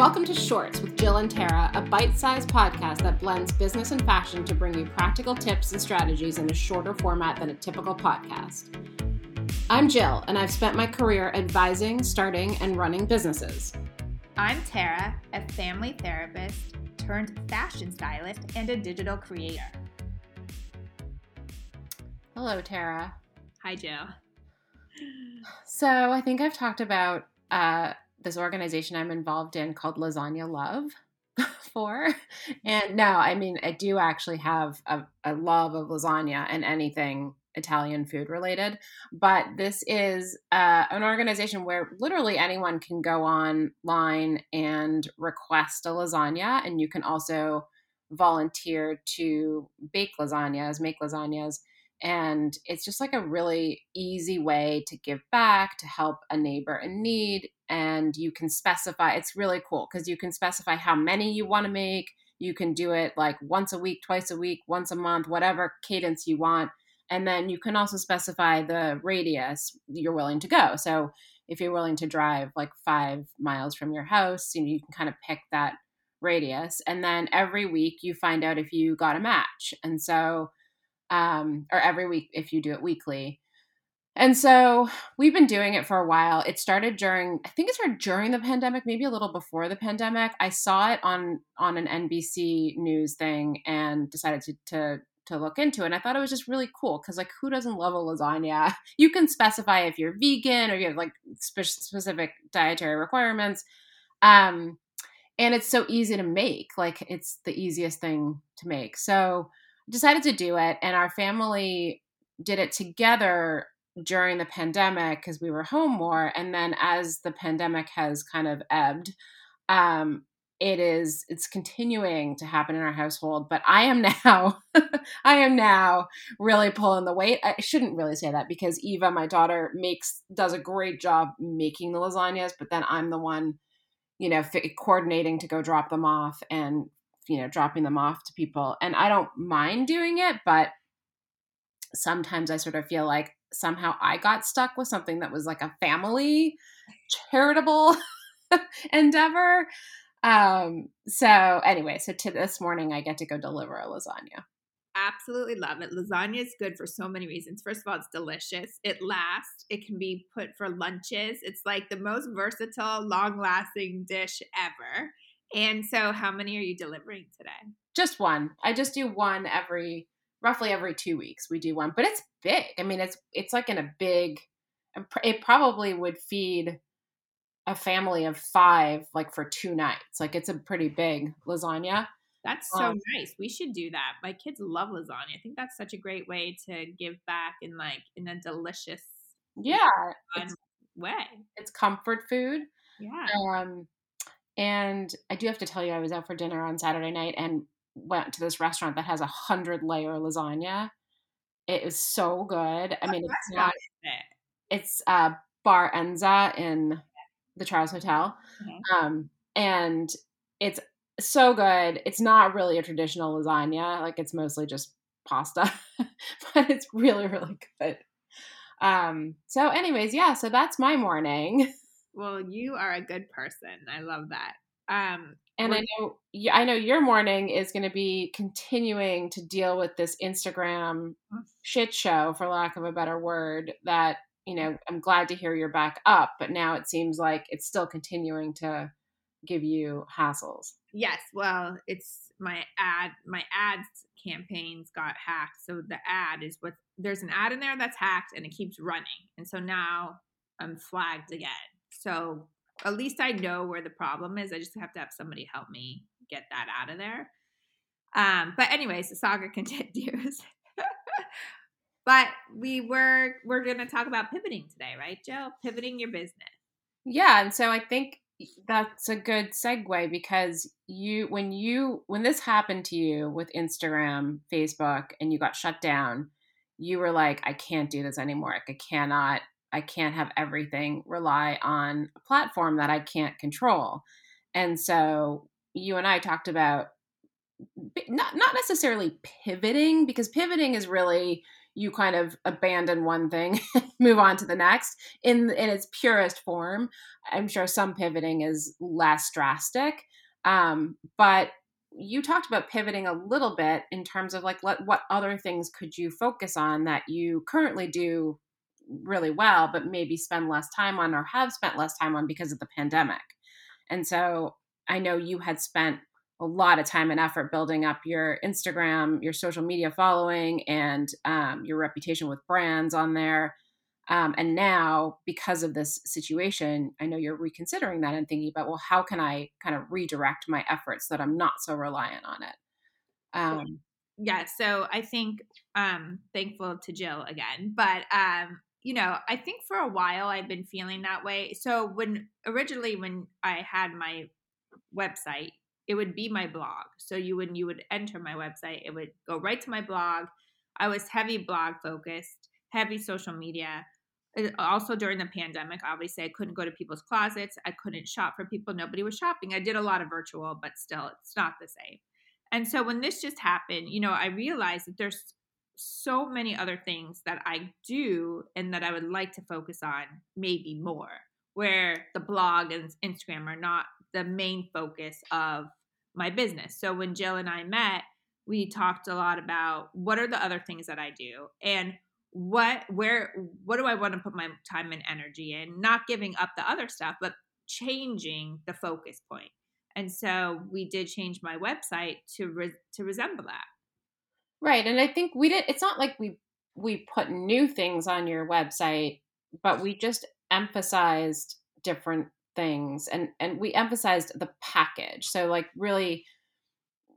Welcome to Shorts with Jill and Tara, a bite sized podcast that blends business and fashion to bring you practical tips and strategies in a shorter format than a typical podcast. I'm Jill, and I've spent my career advising, starting, and running businesses. I'm Tara, a family therapist turned fashion stylist and a digital creator. Hello, Tara. Hi, Jill. So, I think I've talked about uh, this organization I'm involved in called Lasagna Love for. And no, I mean, I do actually have a, a love of lasagna and anything Italian food related. But this is uh, an organization where literally anyone can go online and request a lasagna, and you can also volunteer to bake lasagnas, make lasagnas. And it's just like a really easy way to give back, to help a neighbor in need. And you can specify, it's really cool because you can specify how many you want to make. You can do it like once a week, twice a week, once a month, whatever cadence you want. And then you can also specify the radius you're willing to go. So if you're willing to drive like five miles from your house, you, know, you can kind of pick that radius. And then every week you find out if you got a match. And so um, or every week if you do it weekly. And so we've been doing it for a while. It started during, I think it started during the pandemic, maybe a little before the pandemic. I saw it on on an NBC news thing and decided to to to look into it. And I thought it was just really cool because like who doesn't love a lasagna? You can specify if you're vegan or you have like spe- specific dietary requirements. Um, and it's so easy to make. Like it's the easiest thing to make. So decided to do it and our family did it together during the pandemic because we were home more and then as the pandemic has kind of ebbed um, it is it's continuing to happen in our household but i am now i am now really pulling the weight. I shouldn't really say that because eva my daughter makes does a great job making the lasagnas but then i'm the one you know coordinating to go drop them off and you know dropping them off to people and i don't mind doing it but sometimes i sort of feel like somehow i got stuck with something that was like a family charitable endeavor. Um so anyway so to this morning i get to go deliver a lasagna. Absolutely love it. Lasagna is good for so many reasons. First of all it's delicious. It lasts. It can be put for lunches. It's like the most versatile long lasting dish ever and so, how many are you delivering today? Just one. I just do one every roughly every two weeks. We do one, but it's big. I mean, it's it's like in a big. It probably would feed a family of five, like for two nights. Like it's a pretty big lasagna. That's so um, nice. We should do that. My kids love lasagna. I think that's such a great way to give back in like in a delicious, yeah, it's, way. It's comfort food. Yeah. Um, and I do have to tell you, I was out for dinner on Saturday night and went to this restaurant that has a hundred layer lasagna. It is so good. I mean, it's not. It? It's uh, Bar Enza in the Charles Hotel, mm-hmm. um, and it's so good. It's not really a traditional lasagna; like it's mostly just pasta, but it's really, really good. Um, so, anyways, yeah. So that's my morning. Well, you are a good person. I love that. Um, and I know, I know your morning is going to be continuing to deal with this Instagram mm. shit show, for lack of a better word. That you know, I'm glad to hear you're back up, but now it seems like it's still continuing to give you hassles. Yes, well, it's my ad. My ads campaigns got hacked, so the ad is what there's an ad in there that's hacked, and it keeps running, and so now I'm flagged again. So at least I know where the problem is. I just have to have somebody help me get that out of there. Um, but anyways, the saga continues. but we were we're going to talk about pivoting today, right, Joe? Pivoting your business. Yeah, and so I think that's a good segue because you when you when this happened to you with Instagram, Facebook, and you got shut down, you were like, I can't do this anymore. I cannot I can't have everything rely on a platform that I can't control. And so you and I talked about not not necessarily pivoting because pivoting is really you kind of abandon one thing, move on to the next in in its purest form. I'm sure some pivoting is less drastic, um, but you talked about pivoting a little bit in terms of like what, what other things could you focus on that you currently do really well but maybe spend less time on or have spent less time on because of the pandemic and so i know you had spent a lot of time and effort building up your instagram your social media following and um, your reputation with brands on there um, and now, because of this situation, I know you're reconsidering that and thinking about, well, how can I kind of redirect my efforts so that I'm not so reliant on it? Um, yeah. So I think, um, thankful to Jill again, but, um, you know, I think for a while I've been feeling that way. So when originally when I had my website, it would be my blog. So you would you would enter my website, it would go right to my blog. I was heavy blog focused, heavy social media uh, also during the pandemic obviously i couldn't go to people's closets i couldn't shop for people nobody was shopping i did a lot of virtual but still it's not the same and so when this just happened you know i realized that there's so many other things that i do and that i would like to focus on maybe more where the blog and instagram are not the main focus of my business. So when jill and i met we talked a lot about what are the other things that i do and what where what do i want to put my time and energy in? Not giving up the other stuff but changing the focus point. and so we did change my website to re- to resemble that right and i think we did it's not like we we put new things on your website but we just emphasized different things and and we emphasized the package so like really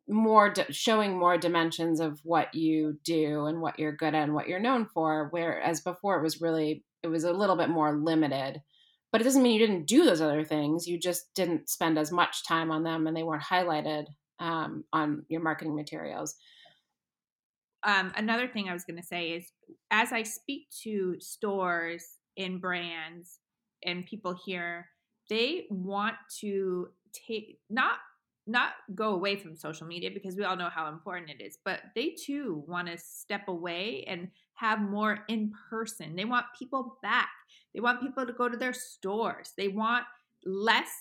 more di- showing more dimensions of what you do and what you're good at and what you're known for whereas before it was really it was a little bit more limited but it doesn't mean you didn't do those other things you just didn't spend as much time on them and they weren't highlighted um, on your marketing materials um, another thing i was going to say is as i speak to stores and brands and people here they want to take not not go away from social media because we all know how important it is, but they too want to step away and have more in person. They want people back. They want people to go to their stores. They want less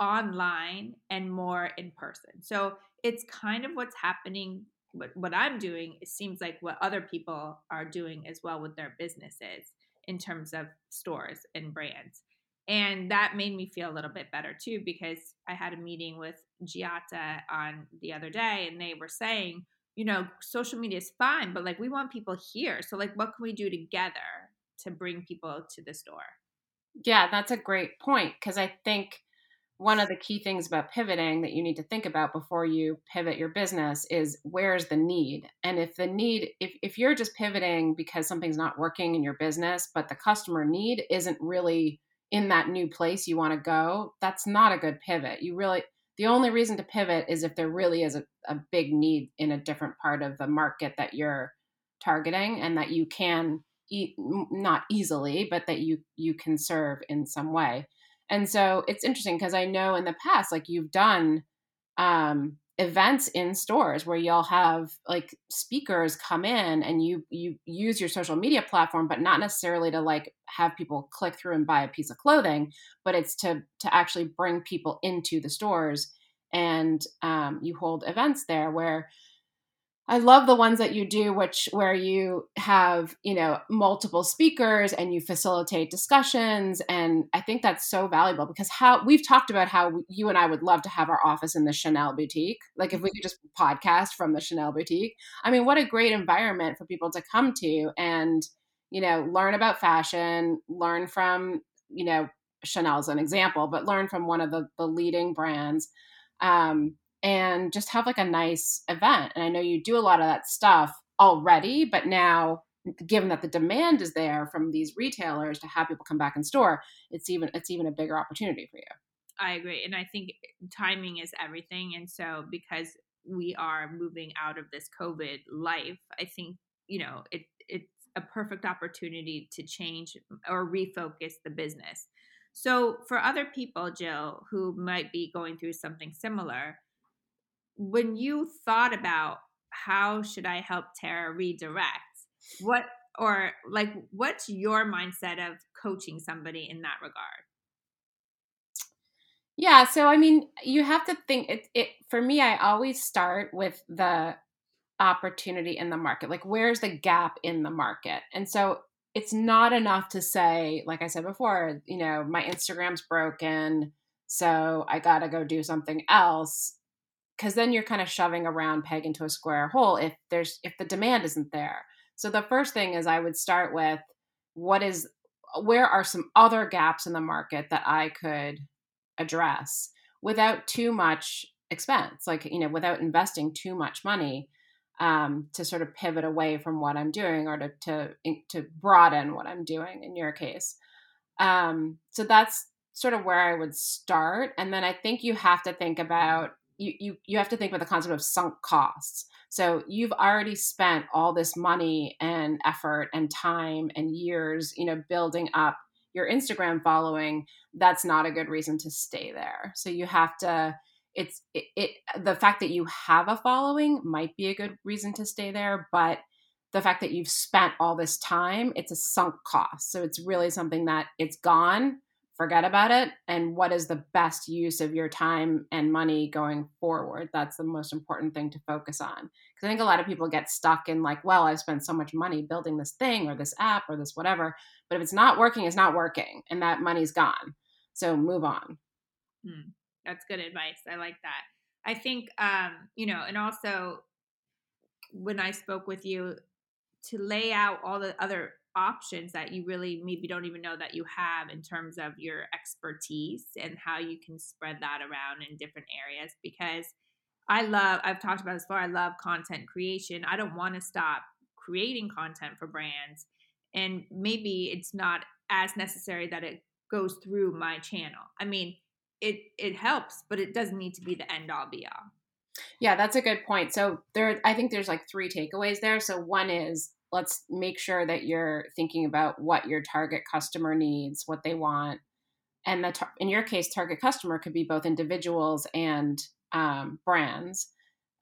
online and more in person. So it's kind of what's happening. What, what I'm doing, it seems like what other people are doing as well with their businesses in terms of stores and brands. And that made me feel a little bit better too, because I had a meeting with Giata on the other day and they were saying, you know, social media is fine, but like we want people here. So, like, what can we do together to bring people to the store? Yeah, that's a great point because I think one of the key things about pivoting that you need to think about before you pivot your business is where's the need and if the need if, if you're just pivoting because something's not working in your business but the customer need isn't really in that new place you want to go, that's not a good pivot. You really, the only reason to pivot is if there really is a, a big need in a different part of the market that you're targeting and that you can eat not easily but that you you can serve in some way and so it's interesting because i know in the past like you've done um events in stores where y'all have like speakers come in and you you use your social media platform but not necessarily to like have people click through and buy a piece of clothing but it's to to actually bring people into the stores and um, you hold events there where I love the ones that you do, which where you have you know multiple speakers and you facilitate discussions, and I think that's so valuable because how we've talked about how you and I would love to have our office in the Chanel boutique, like if we could just podcast from the Chanel boutique. I mean, what a great environment for people to come to and you know learn about fashion, learn from you know Chanel's an example, but learn from one of the the leading brands. Um, and just have like a nice event. And I know you do a lot of that stuff already, but now given that the demand is there from these retailers to have people come back in store, it's even it's even a bigger opportunity for you. I agree. And I think timing is everything. And so because we are moving out of this COVID life, I think, you know, it it's a perfect opportunity to change or refocus the business. So for other people, Jill, who might be going through something similar, when you thought about how should I help Tara redirect, what or like what's your mindset of coaching somebody in that regard? Yeah, so I mean, you have to think it, it for me I always start with the opportunity in the market. Like where's the gap in the market? And so it's not enough to say like I said before, you know, my Instagram's broken, so I got to go do something else because then you're kind of shoving a round peg into a square hole if there's if the demand isn't there. So the first thing is I would start with what is where are some other gaps in the market that I could address without too much expense, like, you know, without investing too much money um, to sort of pivot away from what I'm doing or to, to, to broaden what I'm doing in your case. Um, so that's sort of where I would start. And then I think you have to think about, you, you, you have to think about the concept of sunk costs. So you've already spent all this money and effort and time and years, you know, building up your Instagram following, that's not a good reason to stay there. So you have to it's it, it the fact that you have a following might be a good reason to stay there, but the fact that you've spent all this time, it's a sunk cost. So it's really something that it's gone forget about it and what is the best use of your time and money going forward? That's the most important thing to focus on. Because i think a lot of people get stuck in like well i've spent so much money building this thing or this app or this whatever but if it's not working it's not working and that money's gone. So move on. Hmm. that's good advice. I like that. I think um you know and also when i spoke with you to lay out all the other options that you really maybe don't even know that you have in terms of your expertise and how you can spread that around in different areas because I love I've talked about this before I love content creation. I don't want to stop creating content for brands and maybe it's not as necessary that it goes through my channel. I mean, it it helps, but it doesn't need to be the end all be all. Yeah, that's a good point. So there I think there's like three takeaways there. So one is let's make sure that you're thinking about what your target customer needs, what they want. And the tar- in your case, target customer could be both individuals and um, brands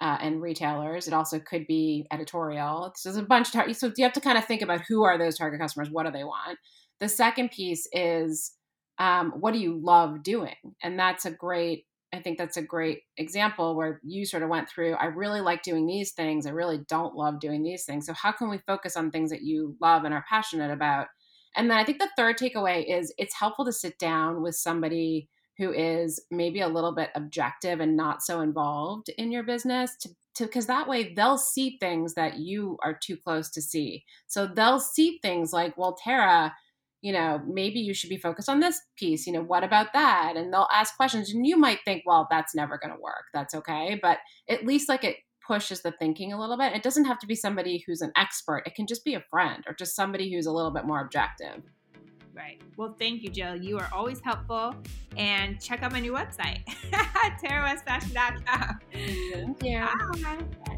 uh, and retailers. It also could be editorial. So there's a bunch of tar- so you have to kind of think about who are those target customers, what do they want. The second piece is um, what do you love doing, and that's a great I think that's a great example where you sort of went through. I really like doing these things. I really don't love doing these things. So, how can we focus on things that you love and are passionate about? And then I think the third takeaway is it's helpful to sit down with somebody who is maybe a little bit objective and not so involved in your business to because that way they'll see things that you are too close to see. So they'll see things like, well, Tara, you know, maybe you should be focused on this piece. You know, what about that? And they'll ask questions, and you might think, well, that's never going to work. That's okay. But at least like it pushes the thinking a little bit. It doesn't have to be somebody who's an expert, it can just be a friend or just somebody who's a little bit more objective. Right. Well, thank you, Jill. You are always helpful. And check out my new website, TaraWestFashion.com. Thank you. Bye.